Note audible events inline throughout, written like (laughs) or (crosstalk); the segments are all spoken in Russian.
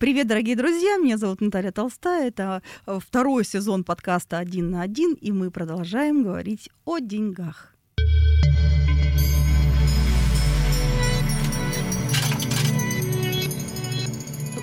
Привет, дорогие друзья, меня зовут Наталья Толстая, это э, второй сезон подкаста «Один на один», и мы продолжаем говорить о деньгах.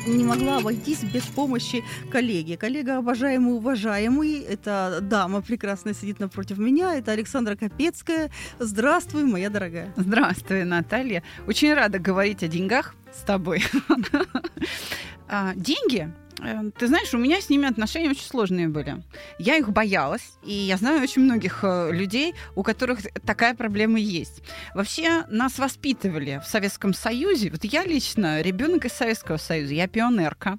не могла обойтись без помощи коллеги. Коллега обожаемый, уважаемый, это дама прекрасная сидит напротив меня, это Александра Капецкая. Здравствуй, моя дорогая. Здравствуй, Наталья. Очень рада говорить о деньгах с тобой. (laughs) А, деньги Э, ты знаешь, у меня с ними отношения очень сложные были. Я их боялась, и я знаю очень многих э, людей, у которых такая проблема есть. Вообще нас воспитывали в Советском Союзе. Вот я лично ребенок из Советского Союза, я пионерка.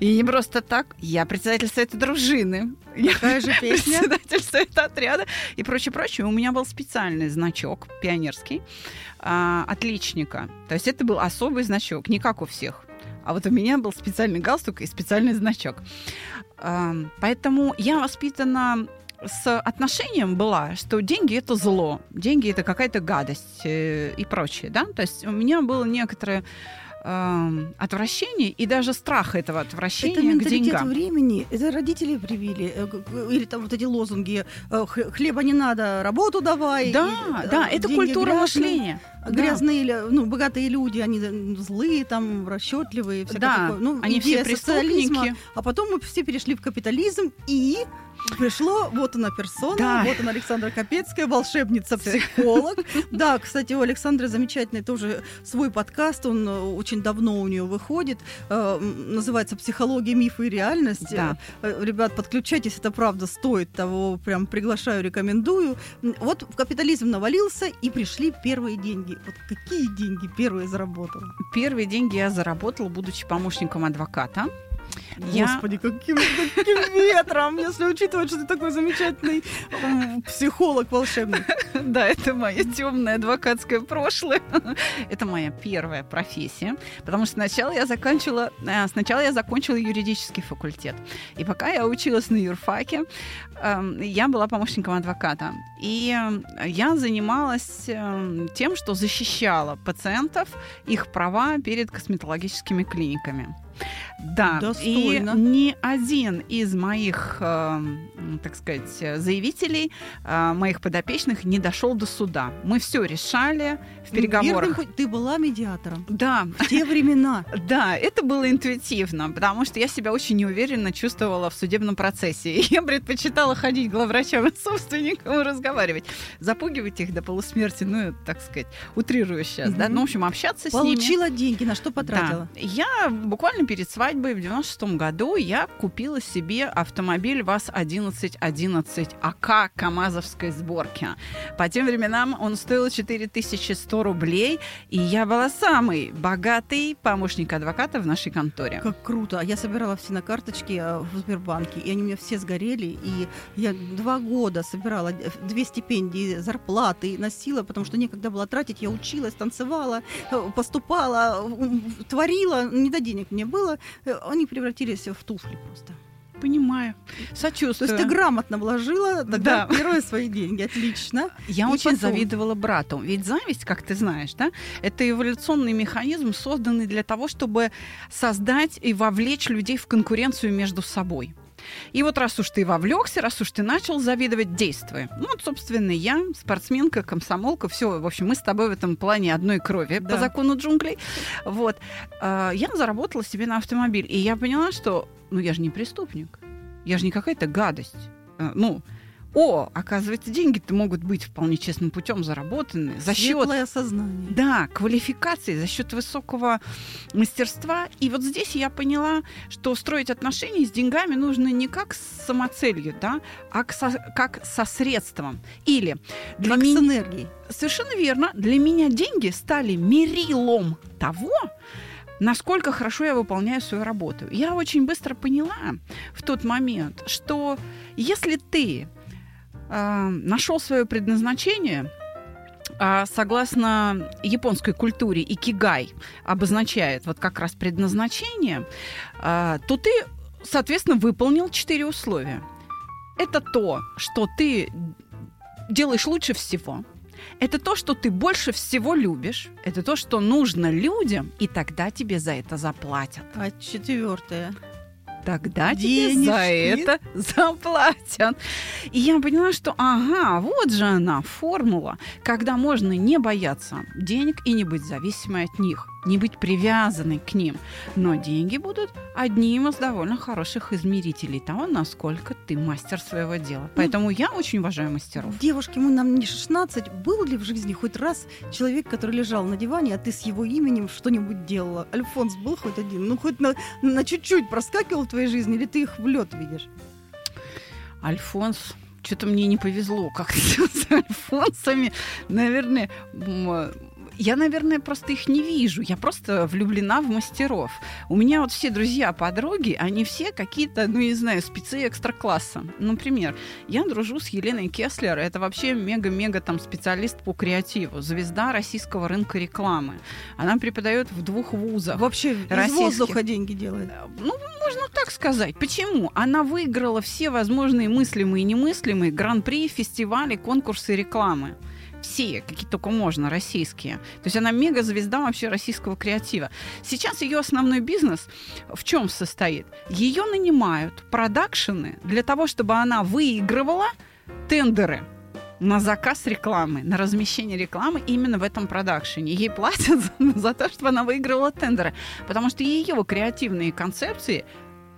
И не просто так. Я председатель совета дружины. (laughs) Какая же песня? Председатель совета отряда и прочее, прочее. У меня был специальный значок пионерский а, отличника. То есть это был особый значок, не как у всех. А вот у меня был специальный галстук и специальный значок. Поэтому я воспитана с отношением была, что деньги это зло, деньги это какая-то гадость э, и прочее, да. То есть у меня было некоторое э, отвращение и даже страх этого отвращения это менталитет к деньгам. времени, это родители привили, э, или там вот эти лозунги э, «хлеба не надо, работу давай». Да, и, да, это культура грязные, мышления. Грязные, да. ну, богатые люди, они злые, там, расчетливые, да, такое. Ну, они все преступники. А потом мы все перешли в капитализм и Пришло, вот она персона, да. вот она Александра Капецкая, волшебница-психолог. (laughs) Да, кстати, у Александры замечательный тоже свой подкаст, он э, очень давно у нее выходит, э, называется «Психология, мифы и реальность». Да. Э, ребят, подключайтесь, это правда стоит того, прям приглашаю, рекомендую. Вот в капитализм навалился, и пришли первые деньги. Вот какие деньги первые заработал? Первые деньги я заработала, будучи помощником адвоката. Господи, я... каким, каким ветром, если учитывать, что ты такой замечательный психолог волшебный. (laughs) Да, это мое темное адвокатское прошлое. (laughs) Это моя первая профессия, потому что сначала я закончила, э, сначала я закончила юридический факультет. И пока я училась на юрфаке, эм, я была помощником адвоката. И э, я занималась эм, тем, что защищала пациентов, их права перед косметологическими клиниками. Да, Достойно. и ни один из моих, э, так сказать, заявителей, э, моих подопечных не дошел до суда. Мы все решали в переговорах. Верным, ты была медиатором. Да. В те времена. (laughs) Да, это было интуитивно, потому что я себя очень неуверенно чувствовала в судебном процессе. (laughs) Я предпочитала ходить к главврачам и собственникам и разговаривать. Запугивать их до полусмерти, ну, так сказать, утрирую сейчас, да. Ну, в общем, общаться с ними. Получила деньги, на что потратила? Я буквально перед свадьбой в 96 году я купила себе автомобиль ВАЗ-1111 АК КАМАЗовской сборки. По тем временам он стоил 4100 рублей, и я была самый богатый помощник адвоката в нашей конторе. Как круто. А я собирала все на карточки э, в Сбербанке, и они у меня все сгорели, и я два года собирала две стипендии, зарплаты носила, потому что некогда было тратить. Я училась, танцевала, э, поступала, творила, не до денег мне было э, они превратились в туфли просто. Понимаю. Сочувствую. То есть ты грамотно вложила тогда да. первые свои деньги. Отлично. Я и очень потом... завидовала брату. Ведь зависть, как ты знаешь, да, это эволюционный механизм, созданный для того, чтобы создать и вовлечь людей в конкуренцию между собой. И вот раз уж ты вовлекся, раз уж ты начал завидовать, действуй. Ну, вот, собственно, я, спортсменка, комсомолка, все, в общем, мы с тобой в этом плане одной крови да. по закону джунглей. Вот. А, я заработала себе на автомобиль, и я поняла, что, ну, я же не преступник, я же не какая-то гадость. А, ну, о, оказывается, деньги-то могут быть вполне честным путем заработаны за счет сознание. Да, квалификации, за счет высокого мастерства. И вот здесь я поняла, что строить отношения с деньгами нужно не как с самоцелью, да, а со, как со средством. Или для как меня... с энергией. Совершенно верно. Для меня деньги стали мерилом того, насколько хорошо я выполняю свою работу. Я очень быстро поняла в тот момент, что если ты э, нашел свое предназначение, а согласно японской культуре икигай обозначает вот как раз предназначение, а, то ты, соответственно, выполнил четыре условия. Это то, что ты делаешь лучше всего, Это то, что ты больше всего любишь. Это то, что нужно людям, и тогда тебе за это заплатят. А четвертое тогда Денежки. тебе за это (laughs) заплатят. И я поняла, что ага, вот же она, формула, когда можно не бояться денег и не быть зависимой от них не быть привязанной к ним. Но деньги будут одним из довольно хороших измерителей того, насколько ты мастер своего дела. Ну, Поэтому я очень уважаю мастеров. Девушки, мы нам не 16. Был ли в жизни хоть раз человек, который лежал на диване, а ты с его именем что-нибудь делала? Альфонс был хоть один? Ну, хоть на, на чуть-чуть проскакивал в твоей жизни, или ты их в лед видишь? Альфонс что-то мне не повезло как-то (laughs) с альфонсами. Наверное, я, наверное, просто их не вижу. Я просто влюблена в мастеров. У меня вот все друзья-подруги, они все какие-то, ну, не знаю, спецы экстра-класса. Например, я дружу с Еленой Кеслер. Это вообще мега-мега там специалист по креативу. Звезда российского рынка рекламы. Она преподает в двух вузах. Вообще из воздуха деньги делает. Ну, можно так сказать. Почему? Она выиграла все возможные мыслимые и немыслимые гран-при, фестивали, конкурсы рекламы все, какие только можно, российские. То есть она мега-звезда вообще российского креатива. Сейчас ее основной бизнес в чем состоит? Ее нанимают продакшены для того, чтобы она выигрывала тендеры на заказ рекламы, на размещение рекламы именно в этом продакшене. Ей платят (laughs) за то, чтобы она выигрывала тендеры, потому что ее креативные концепции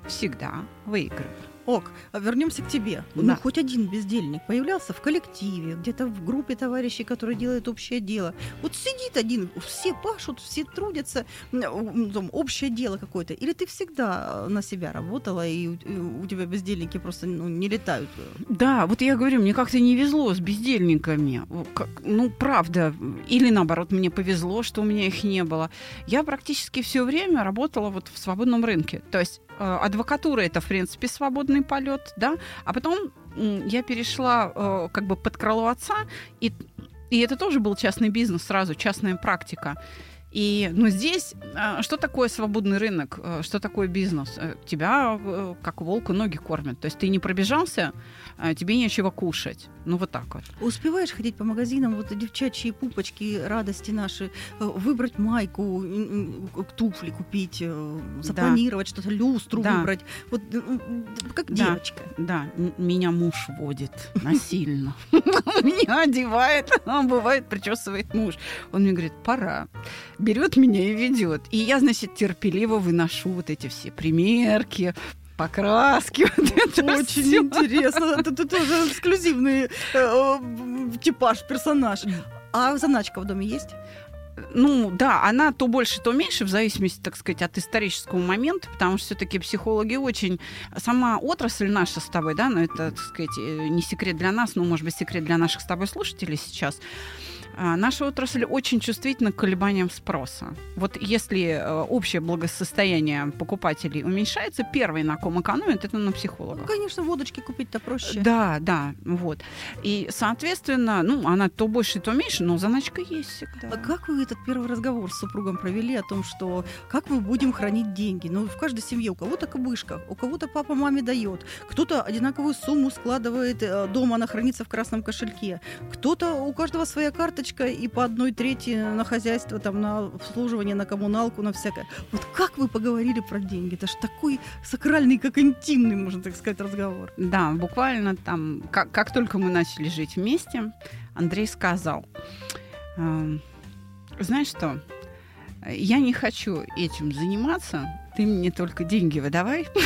всегда выигрывают. Ок, а вернемся к тебе. Ну, да. Ну, хоть один бездельник появлялся в коллективе, где-то в группе товарищей, которые делают общее дело. Вот сидит один, все пашут, все трудятся, там, общее дело какое-то. Или ты всегда на себя работала, и у, у тебя бездельники просто ну, не летают? Да, вот я говорю, мне как-то не везло с бездельниками. Как, ну, правда. Или наоборот, мне повезло, что у меня их не было. Я практически все время работала вот в свободном рынке. То есть Э, адвокатура это, в принципе, свободный полет, да, а потом я перешла э, как бы под крыло отца, и, и это тоже был частный бизнес сразу, частная практика. И, ну, здесь а, что такое свободный рынок, э, что такое бизнес? Э, тебя, э, как волка, ноги кормят. То есть ты не пробежался, а тебе нечего кушать. Ну, вот так вот. Успеваешь ходить по магазинам, вот девчачьи пупочки, радости наши, выбрать майку, туфли купить, запланировать да. что-то, люстру да. выбрать. Вот как да. девочка. Да, меня муж водит насильно. (laughs) Меня одевает, а бывает причесывает муж. Он мне говорит, пора берет меня и ведет. И я, значит, терпеливо выношу вот эти все примерки, покраски. (laughs) Вот это Очень всё. интересно. Это тоже эксклюзивный э, типаж, персонаж. А заначка в доме есть? ну да, она то больше, то меньше, в зависимости, так сказать, от исторического момента, потому что все-таки психологи очень... Сама отрасль наша с тобой, да, но это, так сказать, э, не секрет для нас, но, может быть, секрет для наших с тобой слушателей сейчас, наша отрасль очень чувствительна к колебаниям спроса. Вот если э, общее благосостояние покупателей уменьшается, первый, на ком экономит, это на психолога. Ну, конечно, водочки купить-то проще. Да, да, вот. И, соответственно, ну, она то больше, то меньше, но заначка есть всегда. А как вы этот первый разговор с супругом провели о том, что как мы будем хранить деньги? Ну, в каждой семье у кого-то кабышка, у кого-то папа маме дает, кто-то одинаковую сумму складывает э, дома, она хранится в красном кошельке, кто-то, у каждого своя карта карточка и по одной трети на хозяйство, там, на обслуживание, на коммуналку, на всякое. Вот как вы поговорили про деньги? Это же такой сакральный, как интимный, можно так сказать, разговор. Да, буквально там, как, как только мы начали жить вместе, Андрей сказал, э, знаешь что, я не хочу этим заниматься, ты мне только деньги выдавай. (laughs)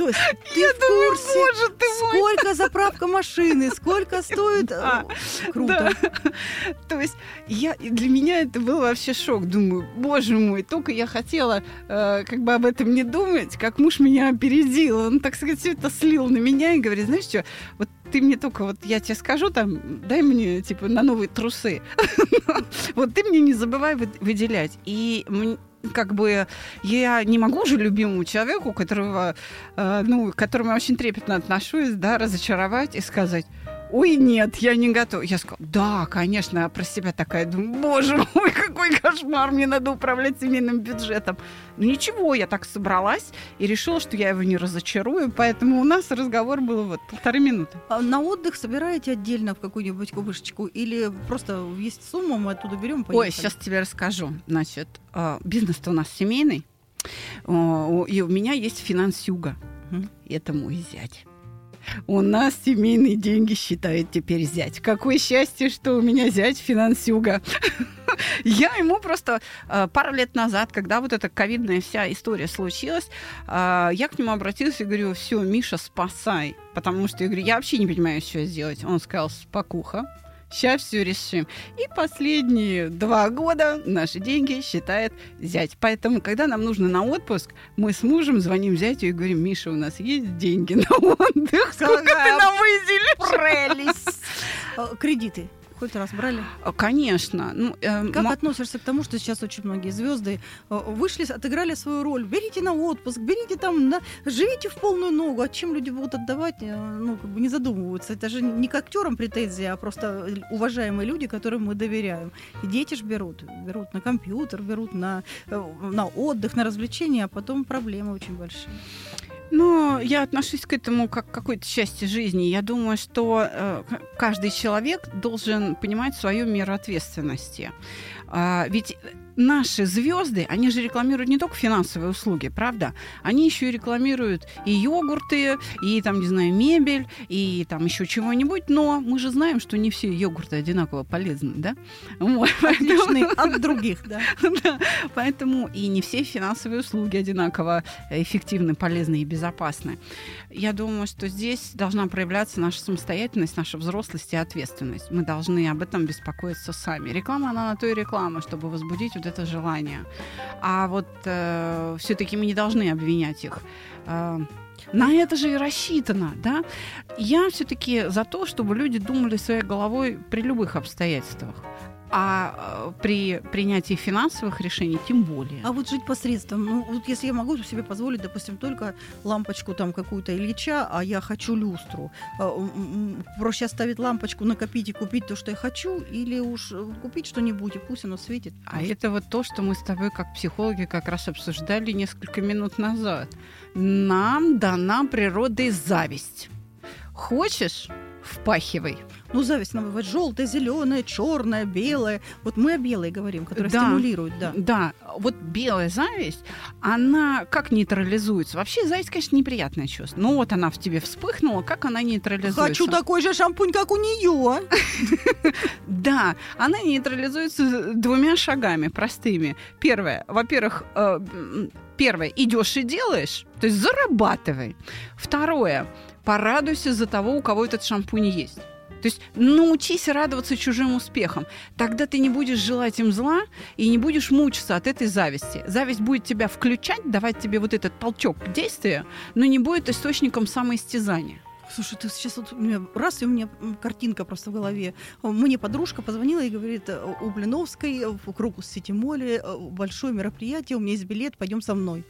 То есть ты я в думаю, курсе, боже ты мой. сколько заправка машины, сколько (laughs) стоит. Да, Круто. Да. (laughs) То есть я, для меня это был вообще шок. Думаю, боже мой, только я хотела э, как бы об этом не думать, как муж меня опередил. Он, так сказать, все это слил на меня и говорит, знаешь что, вот ты мне только, вот я тебе скажу, там, дай мне, типа, на новые трусы. (laughs) Вот ты мне не забывай выделять. И как бы я не могу же любимому человеку, которого, э, ну, к которому я очень трепетно отношусь, да, разочаровать и сказать, ой, нет, я не готова. Я сказала, да, конечно, а про себя такая, думаю, боже мой, (laughs) какой кошмар, мне надо управлять семейным бюджетом. Ну ничего, я так собралась и решила, что я его не разочарую, поэтому у нас разговор был вот полторы минуты. А на отдых собираете отдельно в какую-нибудь кубышечку или просто есть сумма, мы оттуда берем? Ой, сейчас тебе расскажу. Значит, а, бизнес-то у нас семейный, и у меня есть финансюга. Это мой зять. У нас семейные деньги считает теперь зять. Какое счастье, что у меня зять финансюга. (laughs) Я ему просто э, пару лет назад, когда вот эта ковидная вся история случилась, э, я к нему обратилась и говорю, все, Миша, спасай. Потому что я говорю, я вообще не понимаю, что сделать. Он сказал, спокуха, Сейчас все решим. И последние два года наши деньги считает зять. Поэтому, когда нам нужно на отпуск, мы с мужем звоним зятю и говорим, Миша, у нас есть деньги на отдых. Сколько ты нам выделишь? Прелесть. (laughs) Кредиты хоть раз брали? А, конечно. Ну, э, как м- относишься к тому, что сейчас очень многие звезды э, вышли, отыграли свою роль? Берите на отпуск, берите там, на... живите в полную ногу. А чем люди будут отдавать, э, ну, как бы не задумываются. Это же не к актерам претензии, а просто уважаемые люди, которым мы доверяем. И дети же берут. Берут на компьютер, берут на, э, на отдых, на развлечения, а потом проблемы очень большие. Ну, я отношусь к этому как к какой-то части жизни. Я думаю, что э, каждый человек должен понимать свою меру ответственности. А, ведь наши звезды, они же рекламируют не только финансовые услуги, правда? Они еще и рекламируют и йогурты, и там, не знаю, мебель, и там еще чего-нибудь. Но мы же знаем, что не все йогурты одинаково полезны, да? Вот, Отличные от других, да. (laughs) да. Поэтому и не все финансовые услуги одинаково эффективны, полезны и безопасны. Я думаю, что здесь должна проявляться наша самостоятельность, наша взрослость и ответственность. Мы должны об этом беспокоиться сами. Реклама, она на то и реклама, чтобы возбудить вот это желание. А вот э, все-таки мы не должны обвинять их. Э, на это же и рассчитано, да? Я все-таки за то, чтобы люди думали своей головой при любых обстоятельствах а э, при принятии финансовых решений тем более. А вот жить посредством, ну вот если я могу себе позволить, допустим, только лампочку там какую-то Ильича, а я хочу люстру, а, проще оставить лампочку, накопить и купить то, что я хочу, или уж купить что-нибудь, и пусть оно светит. А это вот то, что мы с тобой как психологи как раз обсуждали несколько минут назад. Нам дана природой зависть. Хочешь впахивай. Ну, зависть нам бывает желтая, зеленая, черная, белая. Вот мы о белой говорим, которая да, стимулирует, да. Да, вот белая зависть, она как нейтрализуется? Вообще зависть, конечно, неприятное чувство. Ну вот она в тебе вспыхнула, как она нейтрализуется? Хочу такой же шампунь, как у нее. (laughs) Да, она нейтрализуется двумя шагами простыми. Первое, во-первых, э, первое, идешь и делаешь, то есть зарабатывай. Второе, порадуйся за того, у кого этот шампунь есть. То есть научись радоваться чужим успехам. Тогда ты не будешь желать им зла и не будешь мучиться от этой зависти. Зависть будет тебя включать, давать тебе вот этот толчок к действию, но не будет источником самоистязания. Слушай, ты сейчас вот у меня раз, и у меня картинка просто в голове. Мне подружка позвонила и говорит, «Э, у Блиновской в Крокус Сити Моле э, большое мероприятие, у меня есть билет, пойдем со мной.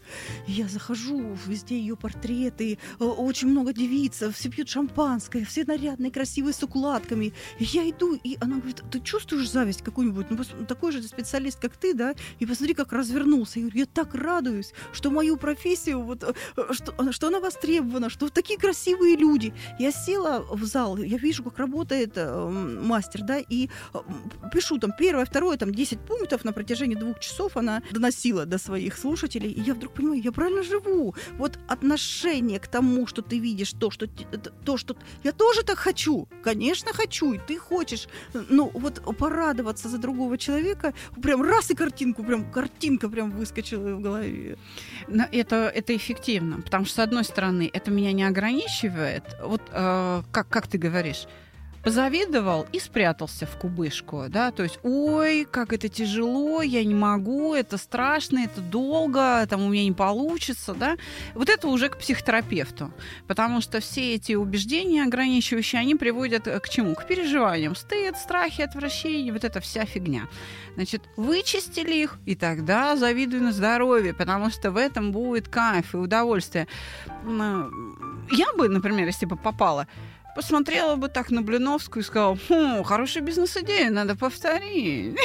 Я захожу, везде ее портреты, э, очень много девиц, все пьют шампанское, все нарядные, красивые, с укладками. Я иду, и она говорит, ты чувствуешь зависть какую-нибудь? Ну, такой же специалист, как ты, да? И посмотри, как развернулся. Я говорю, я так радуюсь, что мою профессию, вот, что, что она востребована, что такие красивые люди. Я села в зал, я вижу, как работает э, мастер, да, и э, пишу там первое, второе, там 10 пунктов на протяжении двух часов она доносила до своих слушателей, и я вдруг понимаю, я правильно живу. Вот отношение к тому, что ты видишь, то, что, то, что я тоже так хочу, конечно, хочу, и ты хочешь, ну вот порадоваться за другого человека, прям раз и картинку, прям картинка прям выскочила в голове. Но это, это эффективно, потому что, с одной стороны, это меня не ограничивает, вот э, как, как ты говоришь, позавидовал и спрятался в кубышку, да, то есть, ой, как это тяжело, я не могу, это страшно, это долго, там у меня не получится, да, вот это уже к психотерапевту, потому что все эти убеждения ограничивающие, они приводят к чему? К переживаниям, стыд, страхи, отвращение, вот эта вся фигня. Значит, вычистили их, и тогда завидуй на здоровье, потому что в этом будет кайф и удовольствие. Я бы, например, если бы попала посмотрела бы так на Блиновскую и сказала, хм, хорошая бизнес-идея, надо повторить.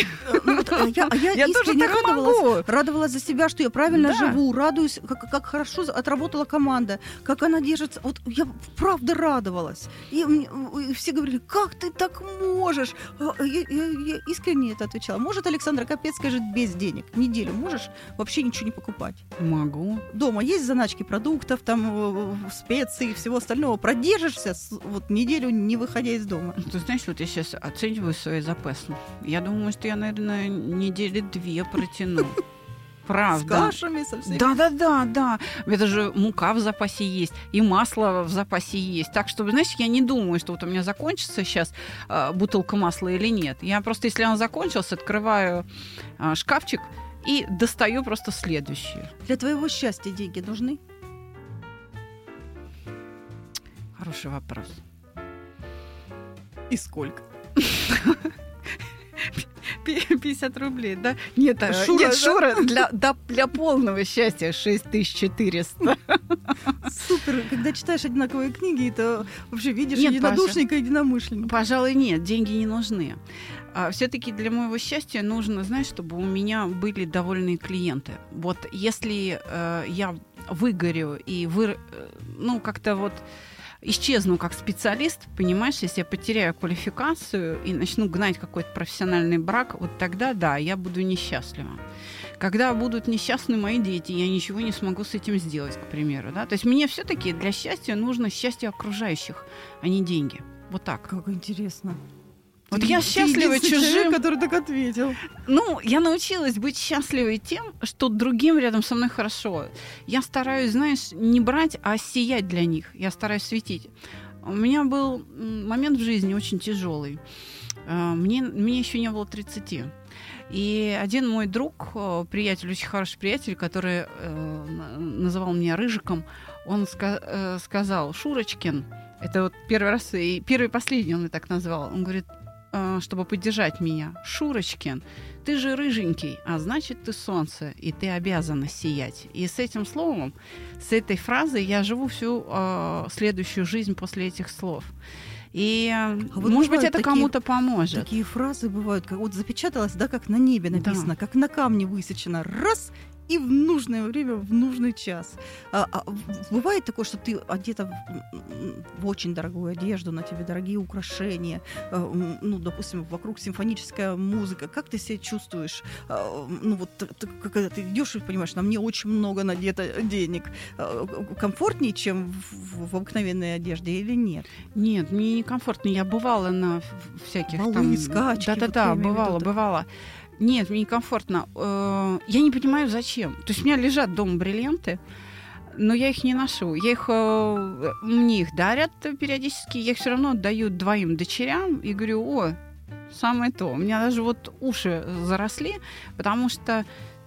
Ну, а я, а я, я искренне радовалась, могу. радовалась за себя, что я правильно да. живу, радуюсь, как, как хорошо отработала команда, как она держится. Вот я правда радовалась. И, и все говорили, как ты так можешь? А, я, я, я искренне это отвечала. Может Александра Капецкая жить без денег? Неделю можешь вообще ничего не покупать? Могу. Дома есть заначки продуктов, там специи и всего остального. Продержишься вот неделю, не выходя из дома. Ты знаешь, вот я сейчас оцениваю свои запасы. Я думаю, что я, наверное, недели две протяну. (laughs) Правда. С кашами, со всеми. Да, да, да, да. Это же мука в запасе есть, и масло в запасе есть. Так что, знаешь, я не думаю, что вот у меня закончится сейчас э, бутылка масла или нет. Я просто, если она закончилась, открываю э, шкафчик и достаю просто следующую. Для твоего счастья деньги нужны? Хороший вопрос. И сколько? 50 рублей, да? Нет, а, Шура, нет, да? Шура для, да, для полного счастья 6400. Супер. Когда читаешь одинаковые книги, это вообще видишь нет, единодушника и единомышленника. Пожалуй, нет, деньги не нужны. А, все-таки для моего счастья нужно, знаешь, чтобы у меня были довольные клиенты. Вот если э, я выгорю и вы, э, ну, как-то вот исчезну как специалист, понимаешь, если я потеряю квалификацию и начну гнать какой-то профессиональный брак, вот тогда да, я буду несчастлива. Когда будут несчастны мои дети, я ничего не смогу с этим сделать, к примеру. Да? То есть мне все-таки для счастья нужно счастье окружающих, а не деньги. Вот так. Как интересно. Вот я счастлива чужим. Человек, который так ответил. Ну, я научилась быть счастливой тем, что другим рядом со мной хорошо. Я стараюсь, знаешь, не брать, а сиять для них. Я стараюсь светить. У меня был момент в жизни очень тяжелый. А, мне, мне еще не было 30. И один мой друг, э, приятель, очень хороший приятель, который э, называл меня Рыжиком, он ска- э, сказал, Шурочкин, это вот первый раз, и первый и последний он меня так назвал, он говорит, Э, чтобы поддержать меня. Шурочкин, ты же рыженький, а значит, ты солнце, и ты обязана сиять. И с этим словом, с этой фразой я живу всю э, следующую жизнь после этих слов. И, а вот может быть, это кому-то поможет. Такие фразы бывают, как вот запечаталось, да, как на небе написано, да. как на камне высечено. Раз, и в нужное время, в нужный час. А, а, бывает такое, что ты одета в, в очень дорогую одежду, на тебе дорогие украшения, а, ну, допустим, вокруг симфоническая музыка. Как ты себя чувствуешь? А, ну, вот ты, когда ты идешь и понимаешь, на мне очень много надето денег. А, комфортнее, чем в, в обыкновенной одежде или нет? Нет, мне некомфортно. Я бывала на всяких Балы, там... скачки. Да-да-да, вот бывала, бывала. Нет, мне некомфортно. Э, я не понимаю, зачем. То есть у меня лежат дома бриллианты, но я их не ношу. Я их, э, мне их дарят периодически, я их все равно отдаю двоим дочерям и говорю, о, самое то. У меня даже вот уши заросли, потому что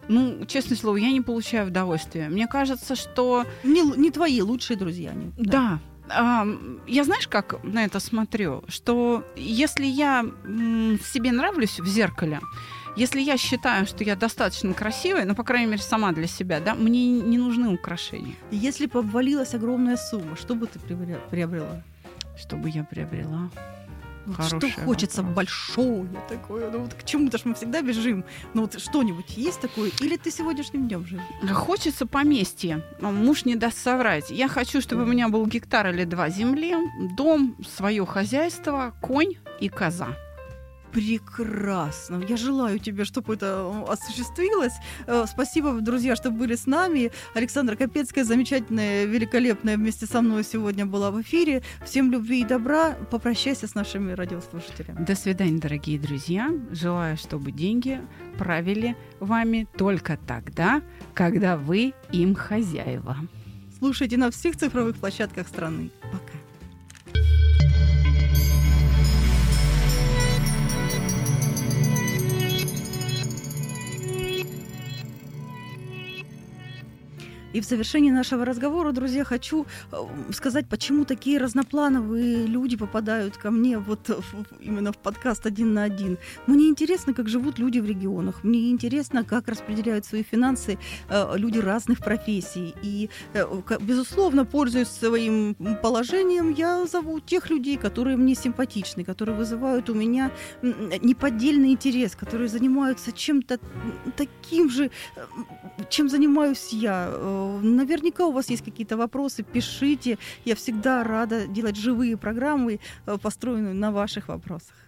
ну, честное слово, я не получаю удовольствия. Мне кажется, что... Не, не твои лучшие друзья. Не, да. да. Я знаешь, как на это смотрю? Что если я себе нравлюсь в зеркале, если я считаю, что я достаточно красивая, ну, по крайней мере, сама для себя, да, мне не нужны украшения. Если бы обвалилась огромная сумма, что бы ты приобрела? Что бы я приобрела? Вот что хочется вопрос. большое такое, ну вот к чему-то ж мы всегда бежим. Ну вот что-нибудь есть такое? Или ты сегодняшним днем живешь? Хочется поместье. Муж не даст соврать. Я хочу, чтобы у меня был гектар или два земли, дом, свое хозяйство, конь и коза прекрасно. Я желаю тебе, чтобы это э, осуществилось. Э, спасибо, друзья, что были с нами. Александра Капецкая, замечательная, великолепная, вместе со мной сегодня была в эфире. Всем любви и добра. Попрощайся с нашими радиослушателями. До свидания, дорогие друзья. Желаю, чтобы деньги правили вами только тогда, когда вы им хозяева. Слушайте на всех цифровых площадках страны. Пока. И в завершении нашего разговора, друзья, хочу э, сказать, почему такие разноплановые люди попадают ко мне вот именно в подкаст один на один. Мне интересно, как живут люди в регионах. Мне интересно, как распределяют свои финансы э, люди разных профессий. И, э, безусловно, пользуясь своим положением, я зову тех людей, которые мне симпатичны, которые вызывают у меня неподдельный интерес, которые занимаются чем-то таким же, чем занимаюсь я Наверняка у вас есть какие-то вопросы, пишите. Я всегда рада делать живые программы, э, построенные на ваших вопросах.